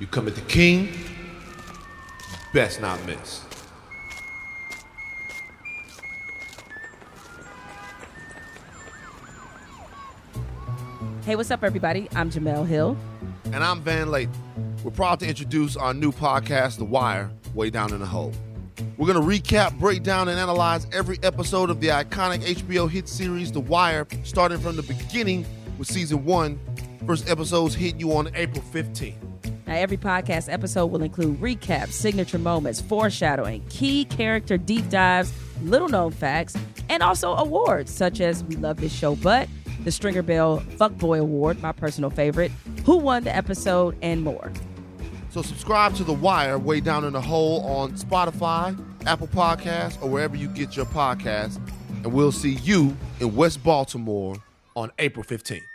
You come at the king, best not miss. Hey, what's up, everybody? I'm Jemele Hill. And I'm Van Lathan. We're proud to introduce our new podcast, The Wire, Way Down in the Hole. We're going to recap, break down, and analyze every episode of the iconic HBO hit series, The Wire, starting from the beginning with season one. First episodes hit you on April 15th. Now, every podcast episode will include recaps, signature moments, foreshadowing, key character deep dives, little known facts, and also awards such as We Love This Show But, the Stringer Bell Fuckboy Award, my personal favorite, Who Won the Episode, and more. So subscribe to The Wire way down in the hole on Spotify, Apple Podcasts, or wherever you get your podcasts. And we'll see you in West Baltimore on April 15th.